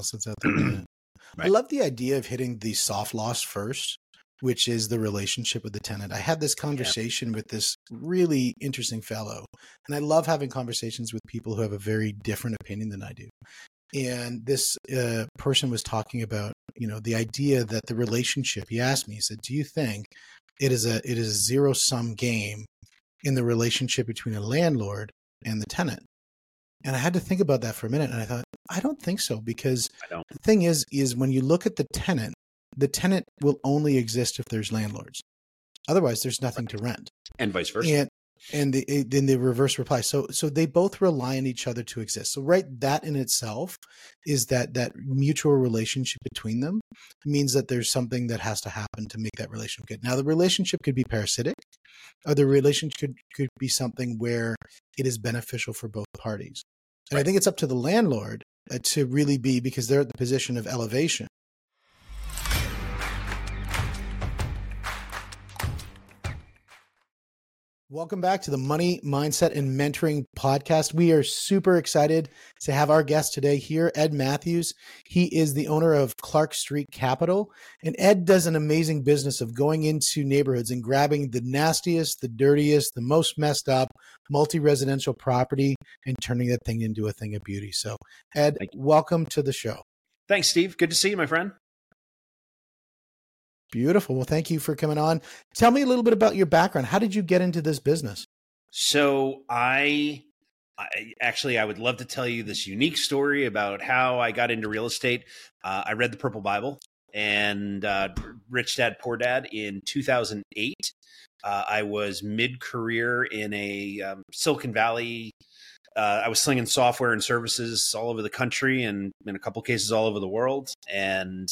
else that's out there. right. I love the idea of hitting the soft costs first, which is the relationship with the tenant. I had this conversation yeah. with this really interesting fellow, and I love having conversations with people who have a very different opinion than I do. And this uh, person was talking about, you know, the idea that the relationship. He asked me, he said, "Do you think it is a it is a zero sum game in the relationship between a landlord and the tenant?" And I had to think about that for a minute, and I thought, I don't think so because the thing is, is when you look at the tenant, the tenant will only exist if there's landlords. Otherwise, there's nothing to rent, and vice versa. And and the, eh, then the reverse reply. So so they both rely on each other to exist. So right, that in itself is that that mutual relationship between them means that there's something that has to happen to make that relationship good. Now the relationship could be parasitic, or the relationship could, could be something where it is beneficial for both parties. And I think it's up to the landlord uh, to really be because they're at the position of elevation Welcome back to the Money Mindset and Mentoring podcast. We are super excited to have our guest today here, Ed Matthews. He is the owner of Clark Street Capital. And Ed does an amazing business of going into neighborhoods and grabbing the nastiest, the dirtiest, the most messed up multi residential property and turning that thing into a thing of beauty. So, Ed, welcome to the show. Thanks, Steve. Good to see you, my friend. Beautiful. Well, thank you for coming on. Tell me a little bit about your background. How did you get into this business? So, I, I actually I would love to tell you this unique story about how I got into real estate. Uh, I read the Purple Bible and uh, Rich Dad Poor Dad in 2008. Uh, I was mid career in a um, Silicon Valley. Uh, I was slinging software and services all over the country and in a couple cases all over the world. And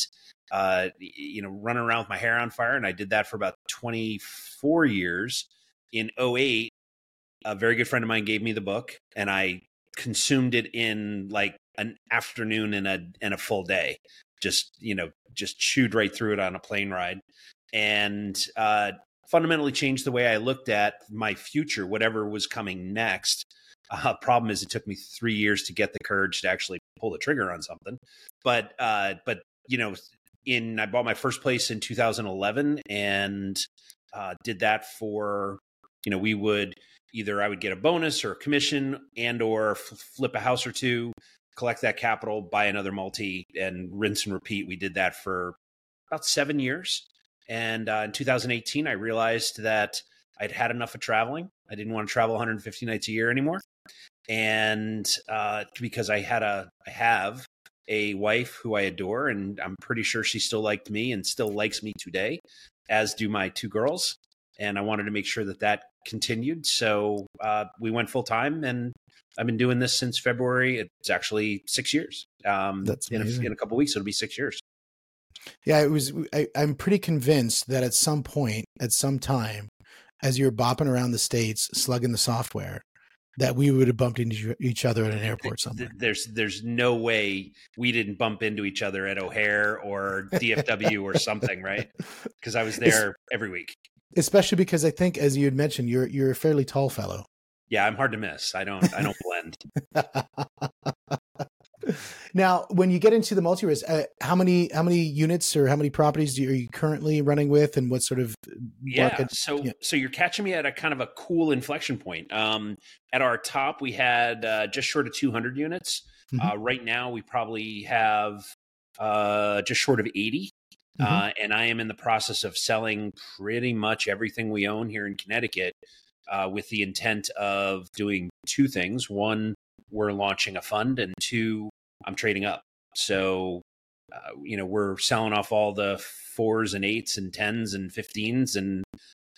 uh, you know, running around with my hair on fire. And I did that for about 24 years. In 08, a very good friend of mine gave me the book and I consumed it in like an afternoon and a and a full day. Just, you know, just chewed right through it on a plane ride. And uh, fundamentally changed the way I looked at my future, whatever was coming next. Uh, problem is, it took me three years to get the courage to actually pull the trigger on something. But uh, but you know, in I bought my first place in 2011 and uh, did that for you know we would either I would get a bonus or a commission and or f- flip a house or two, collect that capital, buy another multi, and rinse and repeat. We did that for about seven years, and uh, in 2018 I realized that I'd had enough of traveling. I didn't want to travel 150 nights a year anymore, and uh, because I had a I have a wife who I adore, and I'm pretty sure she still liked me and still likes me today, as do my two girls. And I wanted to make sure that that continued. So uh, we went full time, and I've been doing this since February. It's actually six years. Um, That's in a, in a couple weeks, it'll be six years. Yeah, it was. I, I'm pretty convinced that at some point, at some time, as you're bopping around the states, slugging the software, that we would have bumped into each other at an airport somewhere. There's there's no way we didn't bump into each other at O'Hare or DFW or something, right? Because I was there it's, every week. Especially because I think, as you had mentioned, you're you're a fairly tall fellow. Yeah, I'm hard to miss. I don't I don't blend. now, when you get into the multi-res, uh, how many how many units or how many properties you, are you currently running with, and what sort of yeah? Market? So yeah. so you're catching me at a kind of a cool inflection point. Um, at our top, we had uh, just short of 200 units. Mm-hmm. Uh, right now, we probably have uh, just short of 80. Mm-hmm. Uh, and I am in the process of selling pretty much everything we own here in Connecticut uh, with the intent of doing two things. One, we're launching a fund, and two, I'm trading up. So, uh, you know, we're selling off all the fours and eights and tens and 15s. And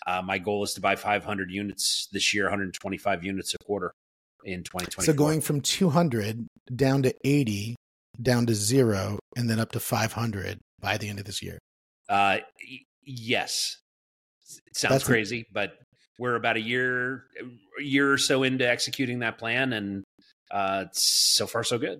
uh, my goal is to buy 500 units this year, 125 units a quarter in 2020. So going from 200 down to 80, down to zero, and then up to 500 by the end of this year. Uh, yes. It sounds That's crazy, but we're about a year, a year or so into executing that plan, and uh, so far so good.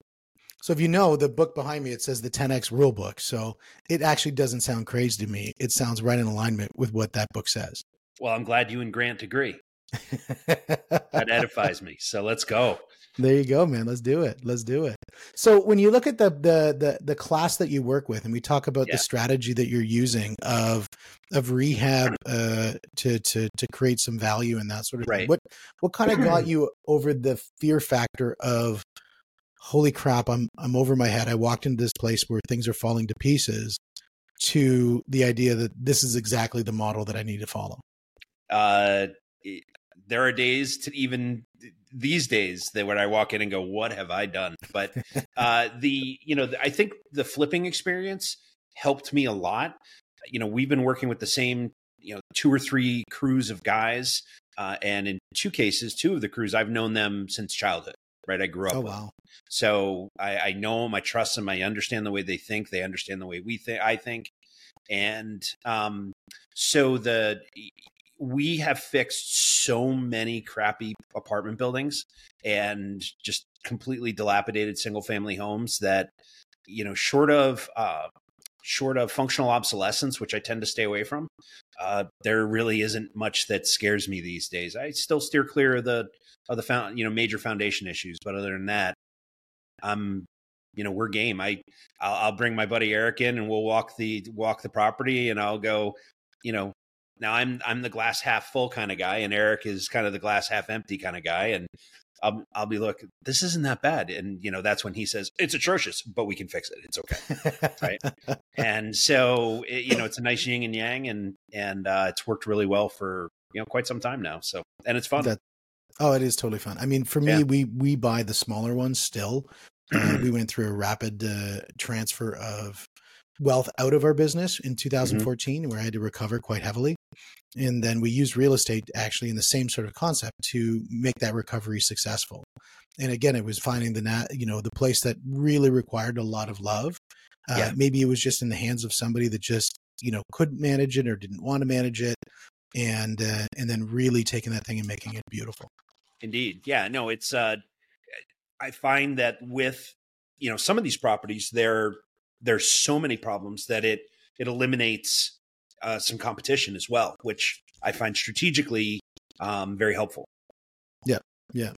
So if you know the book behind me, it says the 10x rule book. So it actually doesn't sound crazy to me. It sounds right in alignment with what that book says. Well, I'm glad you and Grant agree. that edifies me. So let's go. there you go, man. Let's do it. Let's do it. So when you look at the the the, the class that you work with, and we talk about yeah. the strategy that you're using of of rehab uh, to to to create some value and that sort of right. thing, what what kind of got you over the fear factor of holy crap, I'm I'm over my head. I walked into this place where things are falling to pieces to the idea that this is exactly the model that I need to follow. Uh there are days to even these days that when I walk in and go, "What have I done?" But uh, the you know I think the flipping experience helped me a lot. You know, we've been working with the same you know two or three crews of guys, uh, and in two cases, two of the crews I've known them since childhood. Right, I grew up. Oh wow! So I, I know them, I trust them, I understand the way they think, they understand the way we think. I think, and um, so the we have fixed so many crappy apartment buildings and just completely dilapidated single family homes that you know short of uh, short of functional obsolescence which i tend to stay away from uh, there really isn't much that scares me these days i still steer clear of the of the found you know major foundation issues but other than that i'm you know we're game i I'll, I'll bring my buddy eric in and we'll walk the walk the property and i'll go you know now I'm I'm the glass half full kind of guy, and Eric is kind of the glass half empty kind of guy, and I'll I'll be look, this isn't that bad, and you know that's when he says it's atrocious, but we can fix it. It's okay, right? And so it, you know it's a nice yin and yang, and and uh, it's worked really well for you know quite some time now. So and it's fun. That, oh, it is totally fun. I mean, for me, yeah. we we buy the smaller ones still. Uh, we went through a rapid uh, transfer of wealth out of our business in 2014 mm-hmm. where I had to recover quite heavily. And then we used real estate actually in the same sort of concept to make that recovery successful. And again, it was finding the nat, you know, the place that really required a lot of love. Uh, yeah. Maybe it was just in the hands of somebody that just, you know, couldn't manage it or didn't want to manage it. And, uh, and then really taking that thing and making it beautiful. Indeed. Yeah. No, it's, uh, I find that with, you know, some of these properties, they're there's so many problems that it it eliminates uh, some competition as well, which I find strategically um, very helpful. Yeah, yeah.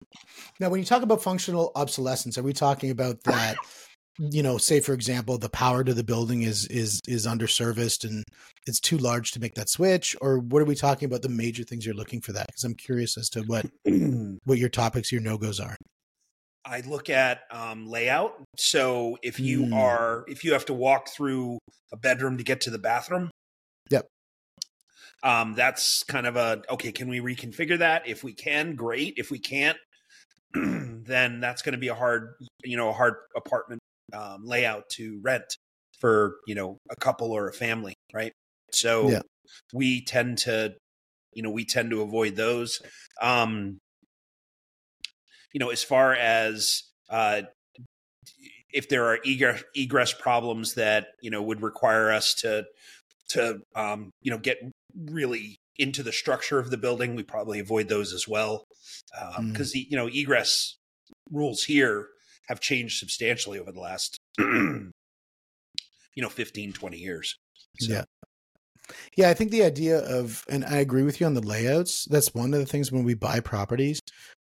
Now, when you talk about functional obsolescence, are we talking about that? you know, say for example, the power to the building is is is underserviced and it's too large to make that switch, or what are we talking about? The major things you're looking for that? Because I'm curious as to what what your topics, your no goes are. I look at um, layout. So if you mm. are, if you have to walk through a bedroom to get to the bathroom, yep. Um, that's kind of a okay. Can we reconfigure that? If we can, great. If we can't, then that's going to be a hard, you know, a hard apartment um, layout to rent for you know a couple or a family, right? So yeah. we tend to, you know, we tend to avoid those. Um, you know, as far as uh, if there are egress, egress problems that you know would require us to to um, you know get really into the structure of the building, we probably avoid those as well because um, mm. the you know egress rules here have changed substantially over the last you know 15 20 years so. yeah yeah i think the idea of and i agree with you on the layouts that's one of the things when we buy properties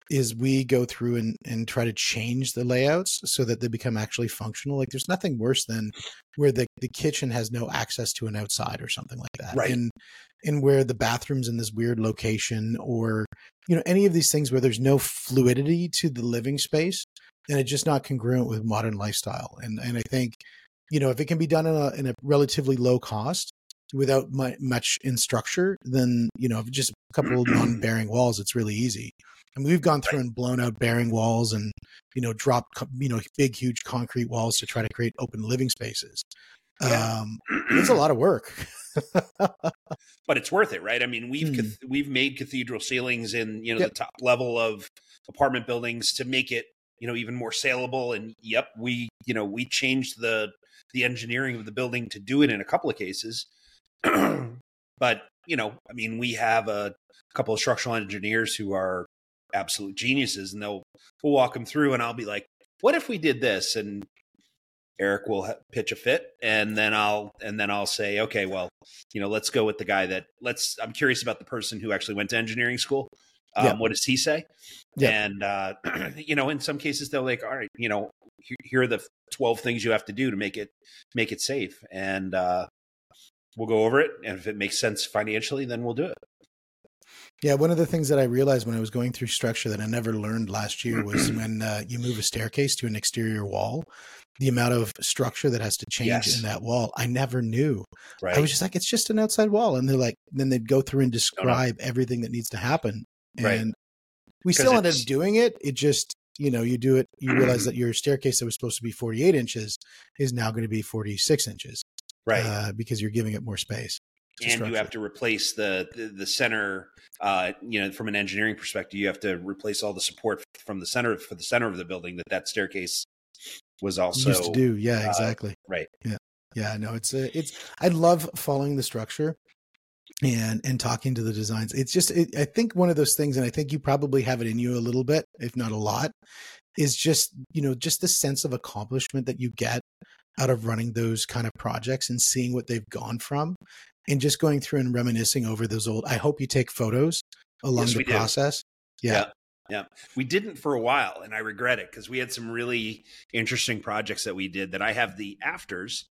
is we go through and, and try to change the layouts so that they become actually functional. Like there's nothing worse than where the, the kitchen has no access to an outside or something like that. Right. And and where the bathroom's in this weird location or you know, any of these things where there's no fluidity to the living space and it's just not congruent with modern lifestyle. And and I think, you know, if it can be done in a in a relatively low cost without much in structure, then you know, just a couple of non-bearing walls, it's really easy. And we've gone through and blown out bearing walls and, you know, dropped, you know, big, huge concrete walls to try to create open living spaces. Yeah. Um, it's a lot of work. but it's worth it, right? I mean, we've hmm. we've made cathedral ceilings in you know yep. the top level of apartment buildings to make it you know even more saleable. And yep, we you know we changed the the engineering of the building to do it in a couple of cases. but you know, I mean, we have a couple of structural engineers who are absolute geniuses and they'll we'll walk them through and I'll be like, what if we did this? And Eric will pitch a fit and then I'll and then I'll say, okay, well, you know, let's go with the guy that let's I'm curious about the person who actually went to engineering school. Um, Yep. What does he say? Yep. And uh, you know, in some cases, they're like, all right, you know, here, here are the twelve things you have to do to make it make it safe, and uh, we'll go over it. And if it makes sense financially, then we'll do it. Yeah, one of the things that I realized when I was going through structure that I never learned last year was when uh, you move a staircase to an exterior wall, the amount of structure that has to change Yes. in that wall. I never knew. Right? I was just like, it's just an outside wall, and they're like, then they'd go through and describe everything that needs to happen, and Right. we still ended up doing it. It just, you know, you do it, you realize that your staircase that was supposed to be 48 inches is now going to be 46 inches, right. uh, because you're giving it more space. and you have to replace the the, the center. Uh, you know, from an engineering perspective, you have to replace all the support from the center for the center of the building that that staircase was also used to do. Yeah, uh, exactly. right. Yeah, Yeah. no, it's a, it's. I love following the structure and and talking to the designs. It's just, it, I think one of those things, and I think you probably have it in you a little bit, if not a lot, is just you know just the sense of accomplishment that you get out of running those kind of projects and seeing what they've gone from, and just going through and reminiscing over those old. I hope you take photos along Yes, the process yeah. process. Yeah. We didn't for a while, and I regret it because we had some really interesting projects that we did. That I have the afters,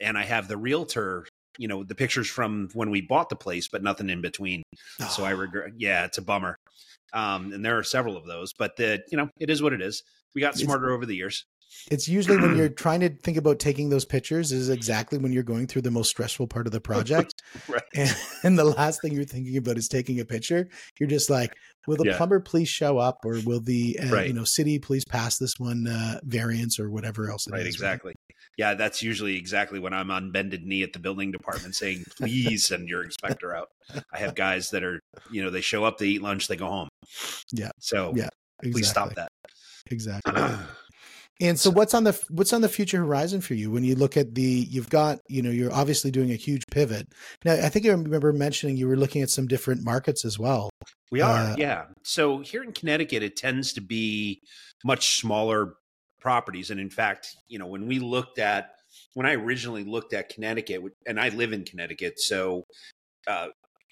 and I have the realtor. You know, the pictures from when we bought the place, but nothing in between. So I regret. Yeah, it's a bummer. Um, and there are several of those, but the you know it is what it is. We got smarter over the years. It's usually when you're trying to think about taking those pictures is exactly when you're going through the most stressful part of the project. Right. and, and the last thing you're thinking about is taking a picture. You're just like, will the Yeah. plumber please show up, or will the uh, Right. you know city please pass this one uh, variance or whatever else? it Right, is, exactly. Yeah, that's usually exactly when I'm on bended knee at the building department saying, "Please send your inspector out." I have guys that are, you know, they show up, they eat lunch, they go home. Yeah. So Yeah, please stop that. Exactly. And so, what's on the what's on the future horizon for you when you look at the you've got you know you're obviously doing a huge pivot. Now, I think I remember mentioning you were looking at some different markets as well. We are, Uh, yeah. So here in Connecticut, it tends to be much smaller properties. And in fact, you know, when we looked at, when I originally looked at Connecticut, and I live in Connecticut, so uh,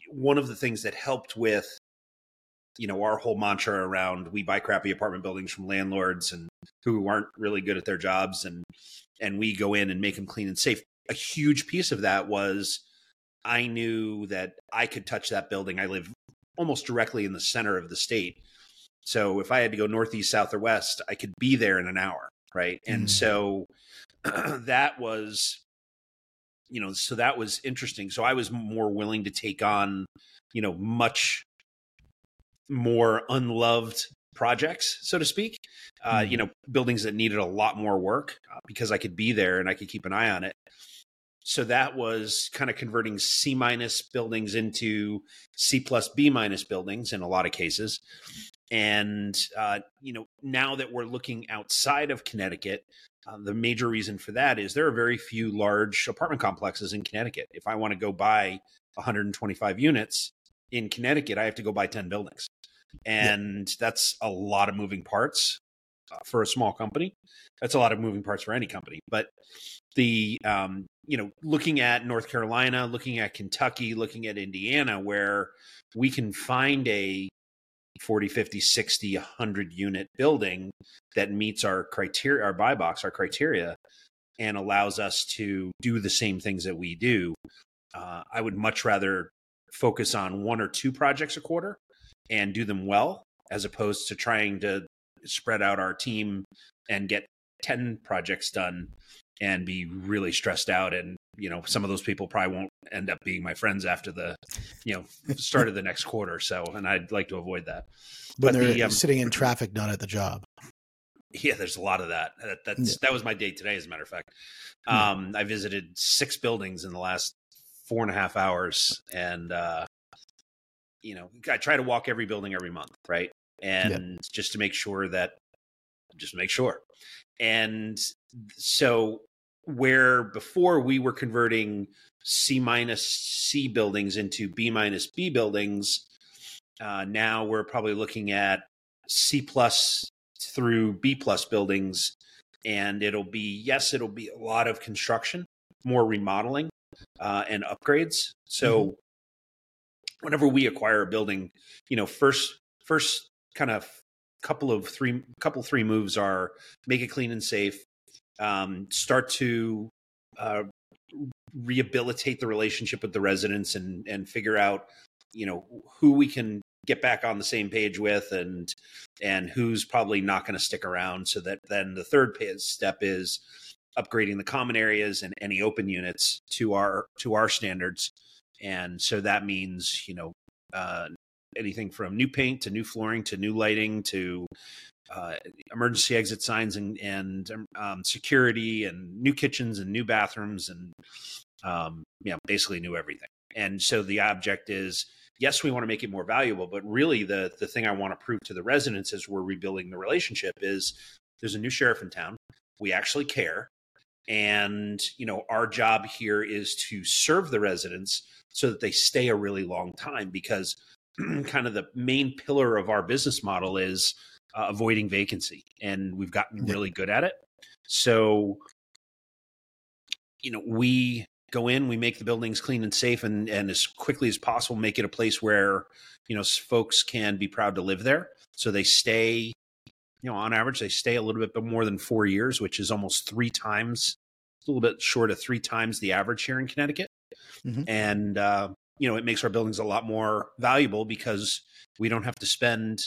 one of the things that helped with, you know, our whole mantra around we buy crappy apartment buildings from landlords and who aren't really good at their jobs, and and we go in and make them clean and safe. A huge piece of that was I knew that I could touch that building. I live almost directly in the center of the state. So if I had to go northeast, south, or west, I could be there in an hour, right? And Mm. so that was, you know, so that was interesting. So I was more willing to take on, you know, much more unloved projects, so to speak. Uh, Mhm. you know, buildings that needed a lot more work uh, because I could be there and I could keep an eye on it. So that was kind of converting C minus buildings into C plus B minus buildings in a lot of cases. And, uh, you know, now that we're looking outside of Connecticut, uh, the major reason for that is there are very few large apartment complexes in Connecticut. If I want to go buy 125 units in Connecticut, I have to go buy 10 buildings. And that's a lot of moving parts uh, for a small company. That's a lot of moving parts for any company. But the, um, you know, looking at North Carolina, looking at Kentucky, looking at Indiana, where we can find a 40, 50, 60, 100 unit building that meets our criteria, our buy box, our criteria, and allows us to do the same things that we do. Uh, I would much rather focus on one or two projects a quarter and do them well, as opposed to trying to spread out our team and get 10 projects done and be really stressed out and you know some of those people probably won't end up being my friends after the you know start of the next quarter so and i'd like to avoid that when But they're the, um, sitting in traffic, not at the job. yeah there's a lot of that, that that's Yeah. that was my day today as a matter of fact Yeah. um i visited six buildings in the last four and a half hours and uh you know i try to walk every building every month right? And just to make sure that just to make sure. And so where before we were converting c minus c buildings into b minus b buildings uh, now we're probably looking at c plus through b plus buildings. And it'll be yes it'll be a lot of construction more remodeling uh, and upgrades. So whenever we acquire a building you know first first kind of couple of three couple three moves are make it clean and safe um, start to uh, rehabilitate the relationship with the residents and and figure out you know who we can get back on the same page with and and who's probably not going to stick around so that then the third step is upgrading the common areas and any open units to our to our standards and so that means you know uh, anything from new paint to new flooring to new lighting to uh, emergency exit signs and and um, security and new kitchens and new bathrooms and um, know basically new everything and so the object is yes, we want to make it more valuable, but really the the thing I want to prove to the residents as we're rebuilding the relationship is there's a new sheriff in town. We actually care. And, you know, our job here is to serve the residents so that they stay a really long time because kind of the main pillar of our business model is uh, avoiding vacancy. And we've gotten really good at it. So, you know, we go in, we make the buildings clean and safe, and and as quickly as possible, make it a place where you know folks can be proud to live there. So they stay, you know, on average, they stay a little bit more than four years, which is almost three times, a little bit short of three times the average here in Connecticut. Mm-hmm. And uh, you know, it makes our buildings a lot more valuable because we don't have to spend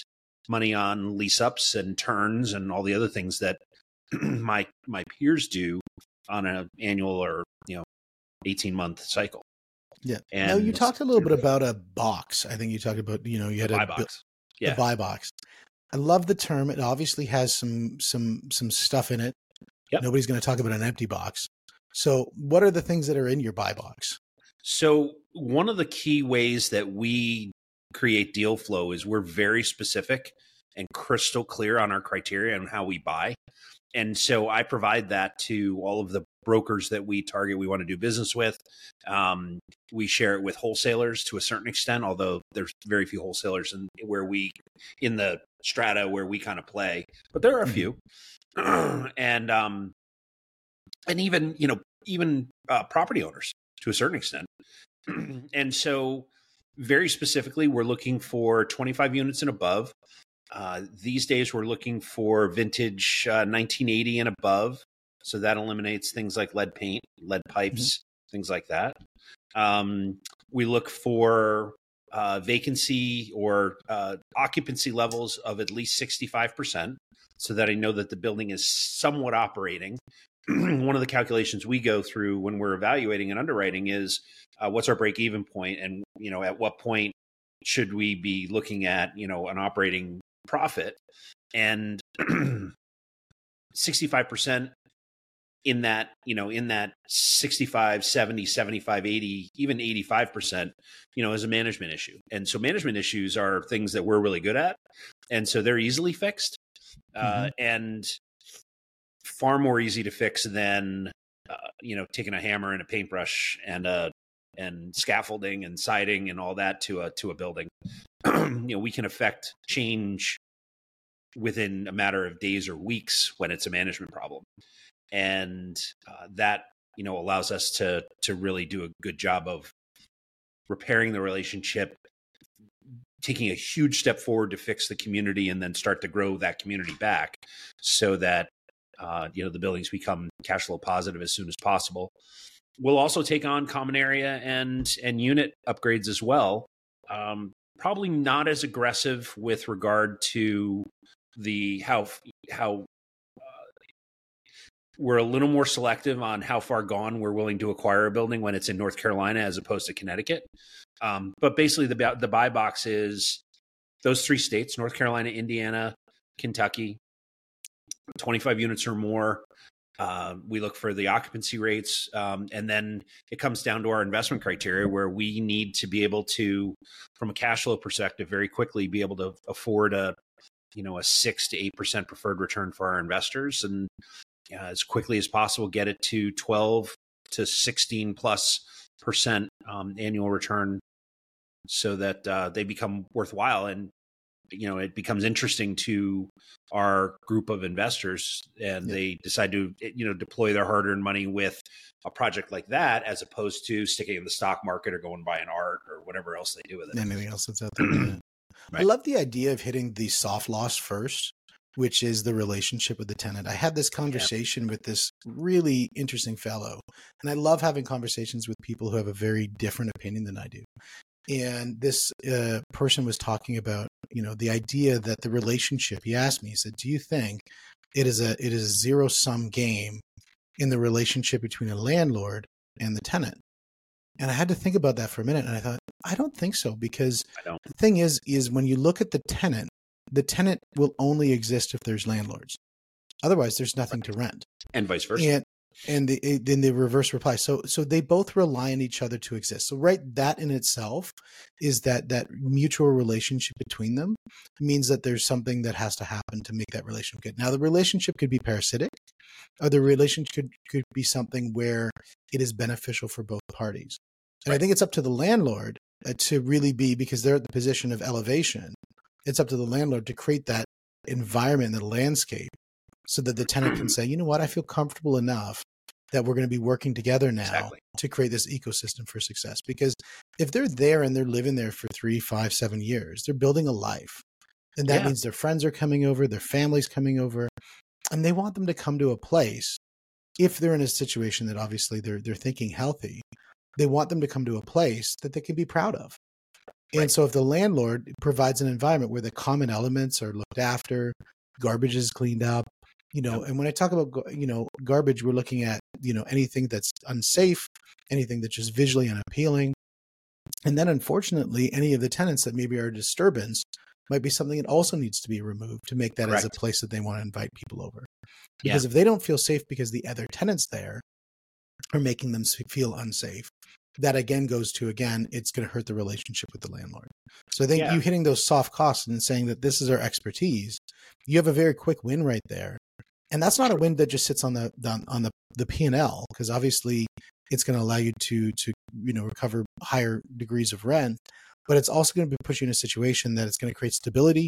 money on lease ups and turns and all the other things that my my peers do on an annual or you know 18 month cycle. Yeah. And now you talked a little bit about a box. I think you talked about, you know, you had a buy box. Yeah. buy box. I love the term. It obviously has some some some stuff in it. Yep. Nobody's going to talk about an empty box. So, what are the things that are in your buy box? So, one of the key ways that we create deal flow is we're very specific and crystal clear on our criteria and how we buy. And so I provide that to all of the brokers that we target, we want to do business with. Um, we share it with wholesalers to a certain extent, although there's very few wholesalers in where we in the strata where we kind of play, but there are a mm-hmm. few. and um, and even you know even uh, property owners to a certain extent. and so very specifically, we're looking for 25 units and above. Uh, these days, we're looking for vintage uh, 1980 and above. So that eliminates things like lead paint, lead mm-hmm. pipes, mm-hmm. things like that. Um, we look for uh, vacancy or uh, occupancy levels of at least 65% so that I know that the building is somewhat operating. One of the calculations we go through when we're evaluating and underwriting is uh, what's our break even point and you know at what point should we be looking at you know an operating profit? And 65% in that you know in that 65 70 75 80 even 85% you know is a management issue. And so management issues are things that we're really good at and so they're easily fixed. Uh, mm-hmm. uh, and far more easy to fix than uh, you know taking a hammer and a paintbrush and a and scaffolding and siding and all that to a to a building. You know we can affect change within a matter of days or weeks when it's a management problem. And uh, that you know allows us to to really do a good job of repairing the relationship taking a huge step forward to fix the community and then start to grow that community back so that uh, you know the buildings become cash flow positive as soon as possible we'll also take on common area and and unit upgrades as well um, probably not as aggressive with regard to the how how we're a little more selective on how far gone we're willing to acquire a building when it's in North Carolina as opposed to Connecticut. Um, but basically, the the buy box is those three states: North Carolina, Indiana, Kentucky. Twenty five units or more. Uh, we look for the occupancy rates, um, and then it comes down to our investment criteria, where we need to be able to, from a cash flow perspective, very quickly be able to afford a you know a six to eight percent preferred return for our investors and uh, as quickly as possible, get it to 12 to 16 plus percent um, annual return so that uh, they become worthwhile and you know it becomes interesting to our group of investors and yeah. they decide to eh, you know deploy their hard-earned money with a project like that as opposed to sticking in the stock market or going buy an art or whatever else they do with it anything else that's out there Right. I love the idea of hitting the soft costs first, which is the relationship with the tenant. I had this conversation yeah. with this really interesting fellow, and I love having conversations with people who have a very different opinion than I do. And this uh, person was talking about, you know, the idea that the relationship. He asked me, he said, "Do you think it is a it is a zero sum game in the relationship between a landlord and the tenant?" And I had to think about that for a minute, and I thought, I don't think so because the thing is, is when you look at the tenant, the tenant will only exist if there's landlords. Otherwise, there's nothing to rent, and vice versa. And and the eh, then the reverse reply. So so they both rely on each other to exist. So right, that in itself is that that mutual relationship between them means that there's something that has to happen to make that relationship good. Now the relationship could be parasitic, or the relationship could could be something where it is beneficial for both parties. And I think it's up to the landlord uh, to really be because they're at the position of elevation. It's up to the landlord to create that environment, the landscape, so that the tenant can say, you know what, I feel comfortable enough that we're going to be working together now exactly. to create this ecosystem for success. Because if they're there and they're living there for three, five, seven years, they're building a life. And that yeah. means their friends are coming over, their family's coming over, and they want them to come to a place if they're in a situation that obviously they're they're thinking healthy they want them to come to a place that they can be proud of. Right. And so if the landlord provides an environment where the common elements are looked after, garbage is cleaned up, you know, yep. and when I talk about you know garbage, we're looking at you know anything that's unsafe, anything that's just visually unappealing, and then unfortunately, any of the tenants that maybe are a disturbance might be something that also needs to be removed to make that Correct. as a place that they want to invite people over. Because yeah. if they don't feel safe because the other tenants there are making them feel unsafe, that again goes to again it's going to hurt the relationship with the landlord so i think yeah. you hitting those soft costs and saying that this is our expertise you have a very quick win right there and that's not a win that just sits on the, the on the the p&l because obviously it's going to allow you to to you know recover higher degrees of rent but it's also going to put you in a situation that it's going to create stability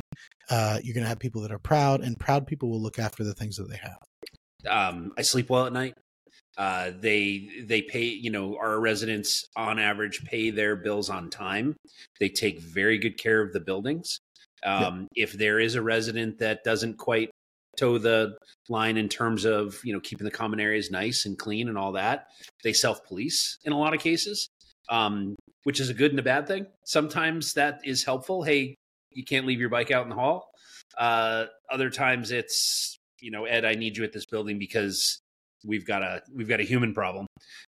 uh, you're going to have people that are proud and proud people will look after the things that they have um, i sleep well at night uh, they they pay you know our residents on average pay their bills on time. They take very good care of the buildings. Um, yeah. If there is a resident that doesn't quite toe the line in terms of you know keeping the common areas nice and clean and all that, they self police in a lot of cases, um, which is a good and a bad thing. Sometimes that is helpful. Hey, you can't leave your bike out in the hall. Uh, other times it's you know Ed, I need you at this building because we've got a we've got a human problem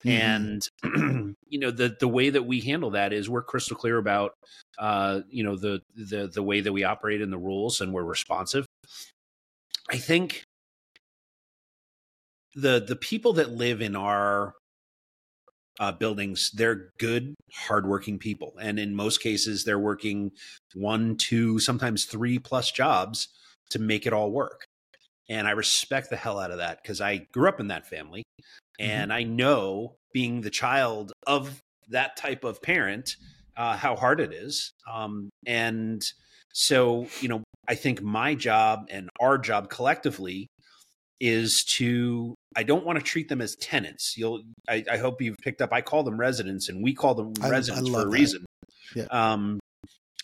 mm-hmm. and you know the the way that we handle that is we're crystal clear about uh you know the the the way that we operate in the rules and we're responsive i think the the people that live in our uh, buildings they're good hardworking people and in most cases they're working one two sometimes three plus jobs to make it all work and I respect the hell out of that because I grew up in that family. Mm-hmm. And I know being the child of that type of parent, uh, how hard it is. Um, and so, you know, I think my job and our job collectively is to I don't want to treat them as tenants. You'll I, I hope you've picked up I call them residents and we call them I, residents I for a that. reason. Yeah. Um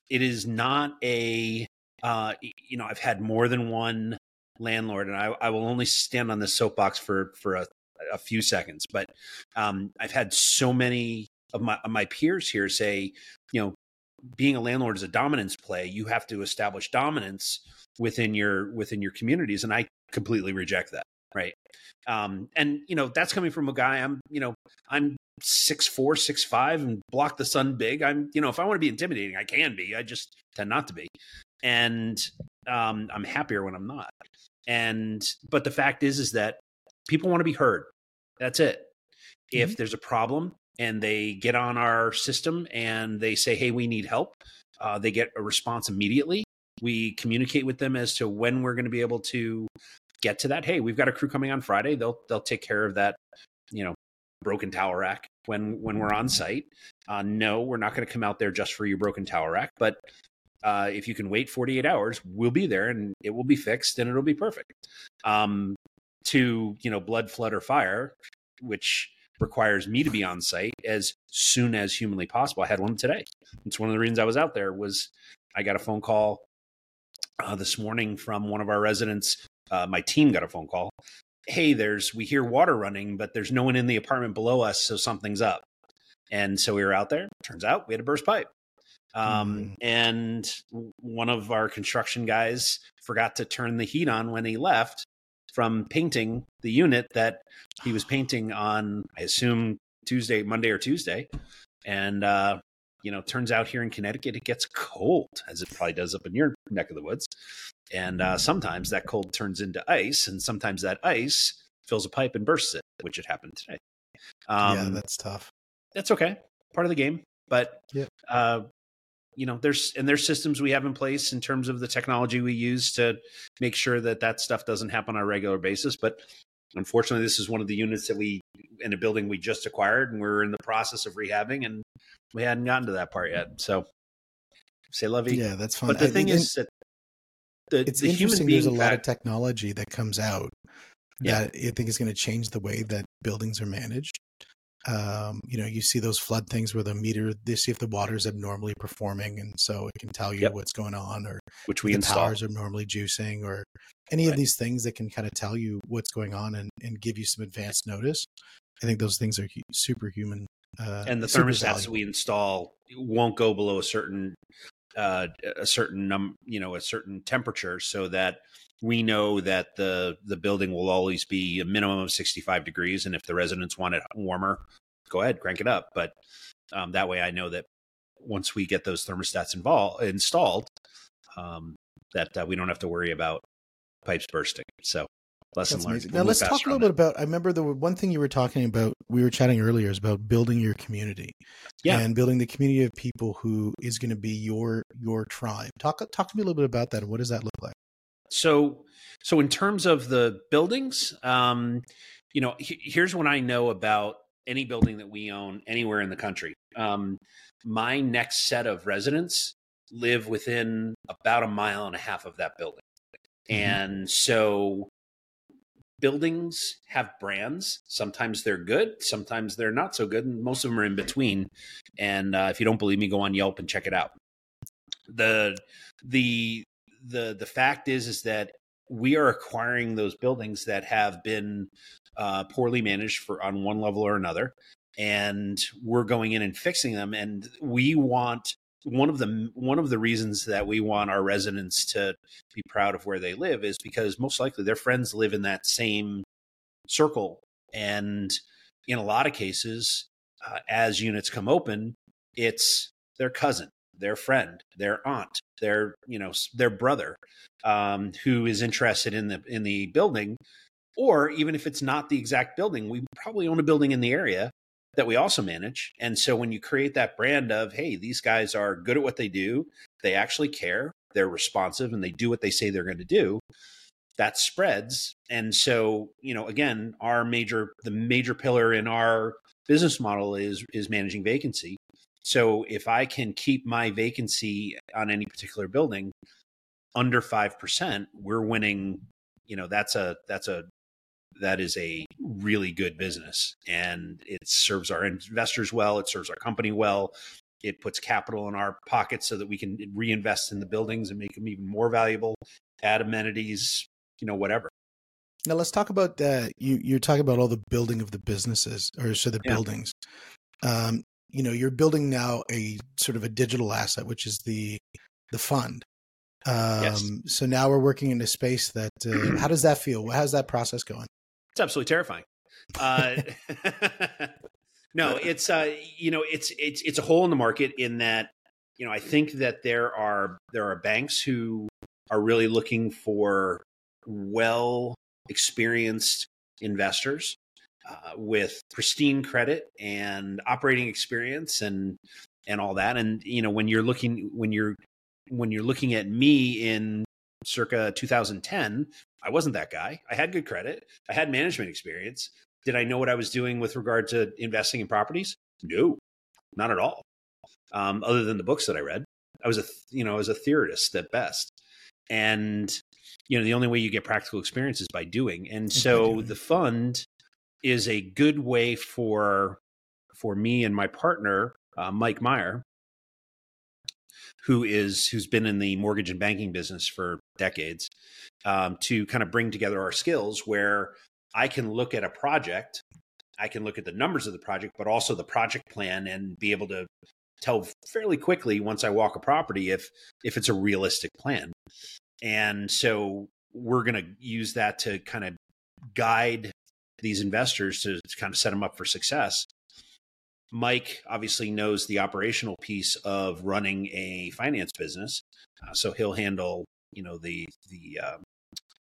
it is not a uh you know, I've had more than one landlord, and I, I will only stand on this soapbox for for a, a few seconds. But um, I've had so many of my of my peers here say, you know, being a landlord is a dominance play. You have to establish dominance within your within your communities, and I completely reject that. Right. Um, and you know that's coming from a guy. I'm you know I'm six four, six five, and block the sun big. I'm you know if I want to be intimidating, I can be. I just tend not to be, and um, I'm happier when I'm not. And but the fact is, is that people want to be heard. That's it. Mm-hmm. If there's a problem and they get on our system and they say, "Hey, we need help," uh, they get a response immediately. We communicate with them as to when we're going to be able to get to that. Hey, we've got a crew coming on Friday. They'll they'll take care of that. You know, broken tower rack when when we're on site. Uh, no, we're not going to come out there just for your broken tower rack, but uh, if you can wait 48 hours, we'll be there and it will be fixed and it'll be perfect. Um, to you know, blood, flood, or fire, which requires me to be on site as soon as humanly possible. I had one today. It's one of the reasons I was out there was I got a phone call uh, this morning from one of our residents. Uh, my team got a phone call. Hey, there's we hear water running, but there's no one in the apartment below us, so something's up. And so we were out there. Turns out we had a burst pipe. Um, mm. And one of our construction guys forgot to turn the heat on when he left from painting the unit that he was painting on, I assume, Tuesday, Monday or Tuesday. And, uh, you know, turns out here in Connecticut, it gets cold, as it probably does up in your neck of the woods. And uh, sometimes that cold turns into ice, and sometimes that ice fills a pipe and bursts it, which had happened today. Um, yeah, that's tough. That's okay. Part of the game. But yeah. uh, you know there's and there's systems we have in place in terms of the technology we use to make sure that that stuff doesn't happen on a regular basis. But unfortunately this is one of the units that we in a building we just acquired and we're in the process of rehabbing and we hadn't gotten to that part yet. So say lovey. Yeah that's fine. But the I thing is that the, it's the interesting there's a lot of technology that comes out yeah. that i think is going to change the way that buildings are managed um, you know, you see those flood things where the meter, they see if the water is abnormally performing, and so it can tell you yep. what's going on, or which we the install. towers are normally juicing, or any right. of these things that can kind of tell you what's going on and, and give you some advanced notice. I think those things are superhuman. Uh, and the thermostats we install won't go below a certain uh, a certain num you know a certain temperature, so that we know that the the building will always be a minimum of 65 degrees and if the residents want it warmer go ahead crank it up. But um, that way i know that once we get those thermostats involved installed um, that uh, we don't have to worry about pipes bursting. So lesson That's learned. we'll now let's talk a little bit about i remember the one thing you were talking about we were chatting earlier is about building your community yeah. and building the community of people who is going to be your your tribe. Talk talk to me a little bit about that. What does that look like so, so in terms of the buildings, um, you know, he, here's what I know about any building that we own anywhere in the country. Um, my next set of residents live within about a mile and a half of that building. Mm-hmm. And so buildings have brands. Sometimes they're good, sometimes they're not so good, and most of them are in between. And uh, if you don't believe me, go on Yelp and check it out. The the the the fact is is that we are acquiring those buildings that have been uh, poorly managed for on one level or another, and we're going in and fixing them. And we want one of the one of the reasons that we want our residents to be proud of where they live is because most likely their friends live in that same circle, and in a lot of cases, uh, as units come open, it's their cousin their friend, their aunt, their you know their brother, um, who is interested in the in the building, or even if it's not the exact building, we probably own a building in the area that we also manage. And so when you create that brand of hey, these guys are good at what they do, they actually care, they're responsive, and they do what they say they're going to do. That spreads, and so you know again, our major the major pillar in our business model is is managing vacancy so if I can keep my vacancy on any particular building under 5%, we're winning, you know, that's a that's a that is a really good business and it serves our investors well, it serves our company well. It puts capital in our pockets so that we can reinvest in the buildings and make them even more valuable, add amenities, you know, whatever. Now let's talk about uh, you. You're talking about all the building of the businesses, or so the yeah. buildings. Um, you know you're building now a sort of a digital asset which is the the fund. Um, yes. so now we're working in a space that uh, how does that feel? How's that process going? It's absolutely terrifying. Uh, no it's uh, you know it's it's it's a hole in the market in that you know i think that there are there are banks who are really looking for well experienced investors uh, with pristine credit and operating experience and and all that. And you know, when you're looking when you're when you're looking at me in circa 2010, I wasn't that guy. I had good credit. I had management experience. Did I know what I was doing with regard to investing in properties? No, not at all. Um, other than the books that I read, I was a you know I was a theorist at best, and you know the only way you get practical experience is by doing. And so the fund is a good way for for me and my partner uh, Mike Meyer who is who's been in the mortgage and banking business for decades um, to kind of bring together our skills where I can look at a project, I can look at the numbers of the project, but also the project plan and be able to tell fairly quickly once I walk a property if if it's a realistic plan. And so we're going to use that to kind of guide these investors to, to kind of set them up for success. Mike obviously knows the operational piece of running a finance business, uh, so he'll handle you know the the um,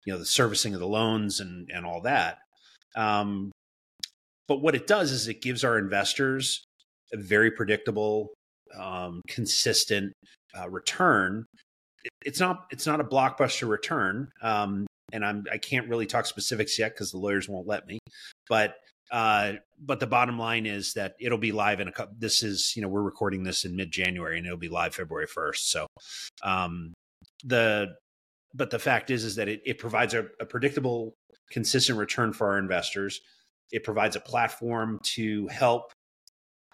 you know the servicing of the loans and and all that. Um, but what it does is it gives our investors a very predictable, um, consistent uh, return. it's not it's not a blockbuster return, um, and I'm I can't really talk specifics yet because the lawyers won't let me. But uh, but the bottom line is that it'll be live in a couple. This is you know we're recording this in mid January and it'll be live February first. So um, the but the fact is is that it, it provides a, a predictable, consistent return for our investors. It provides a platform to help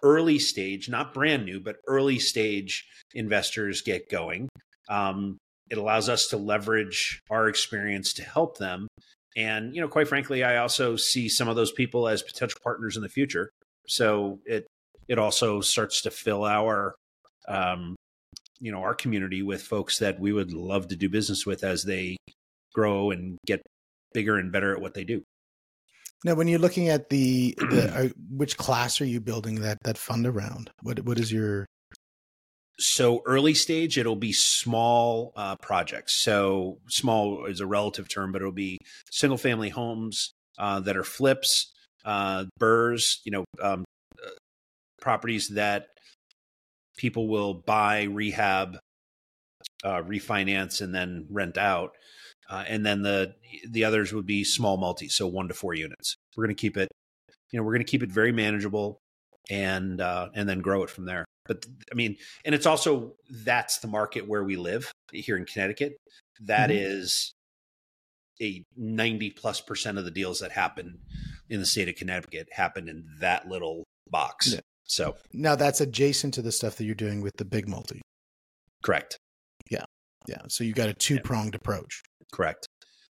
early stage, not brand new, but early stage investors get going. Um, it allows us to leverage our experience to help them. And, you know, quite frankly, I also see some of those people as potential partners in the future. So it it also starts to fill our um, you know, our community with folks that we would love to do business with as they grow and get bigger and better at what they do. Now, when you're looking at the, the uh, which class are you building that that fund around? What what is your so early stage it'll be small uh, projects. So small is a relative term but it'll be single family homes uh, that are flips uh, BRRRRs you know um, uh, properties that people will buy rehab uh, refinance and then rent out. Uh, and then the the others would be small multi so one to four units. We're going to keep it you know we're going to keep it very manageable and and then grow it from there but I mean, and it's also that's the market where we live here in Connecticut. That mm-hmm. is a 90 plus percent of the deals that happen in the state of Connecticut happen in that little box. Yeah. So now that's adjacent to the stuff that you're doing with the big multi. Correct. Yeah. Yeah. So you got a two pronged yeah. approach. Correct.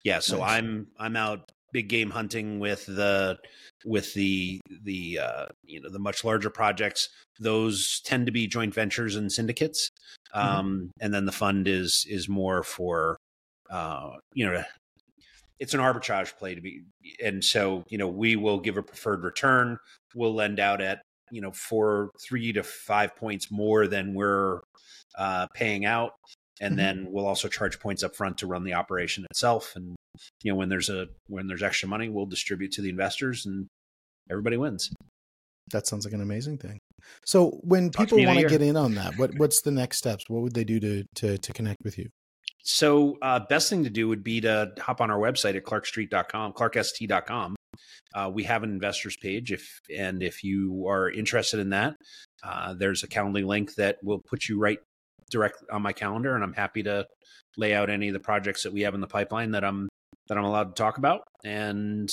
Yeah. So nice. I'm I'm out big game hunting with the with the the uh, you know the much larger projects those tend to be joint ventures and syndicates mm-hmm. um, and then the fund is is more for uh, you know it's an arbitrage play to be and so you know we will give a preferred return we'll lend out at you know four three to five points more than we're uh, paying out and mm-hmm. then we'll also charge points up front to run the operation itself and you know when there's a when there's extra money we'll distribute to the investors and everybody wins. That sounds like an amazing thing. So when Talk people want to get in on that what what's the next steps? What would they do to to, to connect with you? So uh, best thing to do would be to hop on our website at clarkstreet.com clarkst.com uh, we have an investors page if and if you are interested in that uh, there's a calendar link that will put you right direct on my calendar and i'm happy to lay out any of the projects that we have in the pipeline that i'm that I'm allowed to talk about. And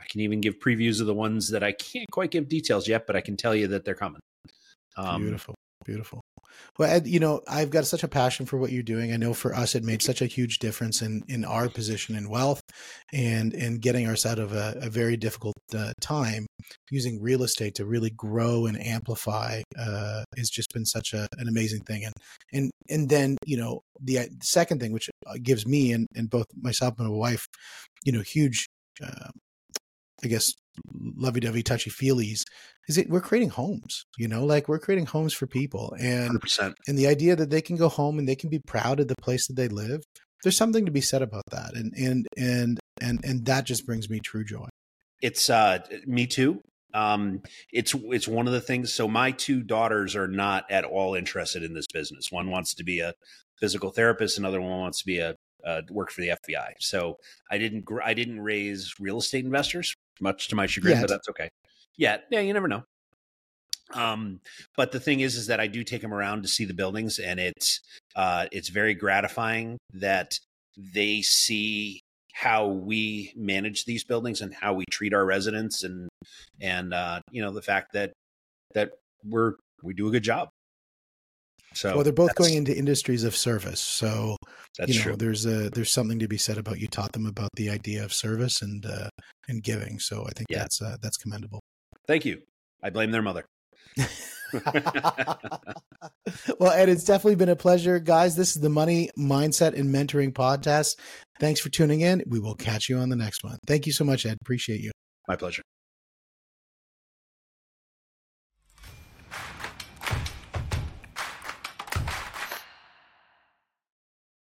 I can even give previews of the ones that I can't quite give details yet, but I can tell you that they're coming. Um, beautiful, beautiful. Well, Ed, you know, I've got such a passion for what you're doing. I know for us, it made such a huge difference in in our position in wealth, and and getting us out of a, a very difficult uh, time. Using real estate to really grow and amplify uh, has just been such a, an amazing thing. And and and then you know the second thing, which uh, gives me and and both myself and my wife, you know, huge uh, I guess lovey-dovey touchy-feelies is it we're creating homes you know like we're creating homes for people and 100%. and the idea that they can go home and they can be proud of the place that they live there's something to be said about that and and and and and that just brings me true joy it's uh me too um it's it's one of the things so my two daughters are not at all interested in this business one wants to be a physical therapist another one wants to be a uh, work for the FBI. So I didn't I didn't raise real estate investors much to my chagrin, Yet. but that's okay. Yeah, yeah, you never know. Um, but the thing is, is that I do take them around to see the buildings, and it's uh, it's very gratifying that they see how we manage these buildings and how we treat our residents, and and uh, you know the fact that that we're we do a good job. So well, they're both going into industries of service. So that's you know, true. there's a there's something to be said about you taught them about the idea of service and uh, and giving. So I think Yeah. that's uh, that's commendable. Thank you. I blame their mother. well, Ed, it's definitely been a pleasure, guys. This is the Money Mindset and Mentoring podcast. Thanks for tuning in. We will catch you on the next one. Thank you so much, Ed. Appreciate you. My pleasure.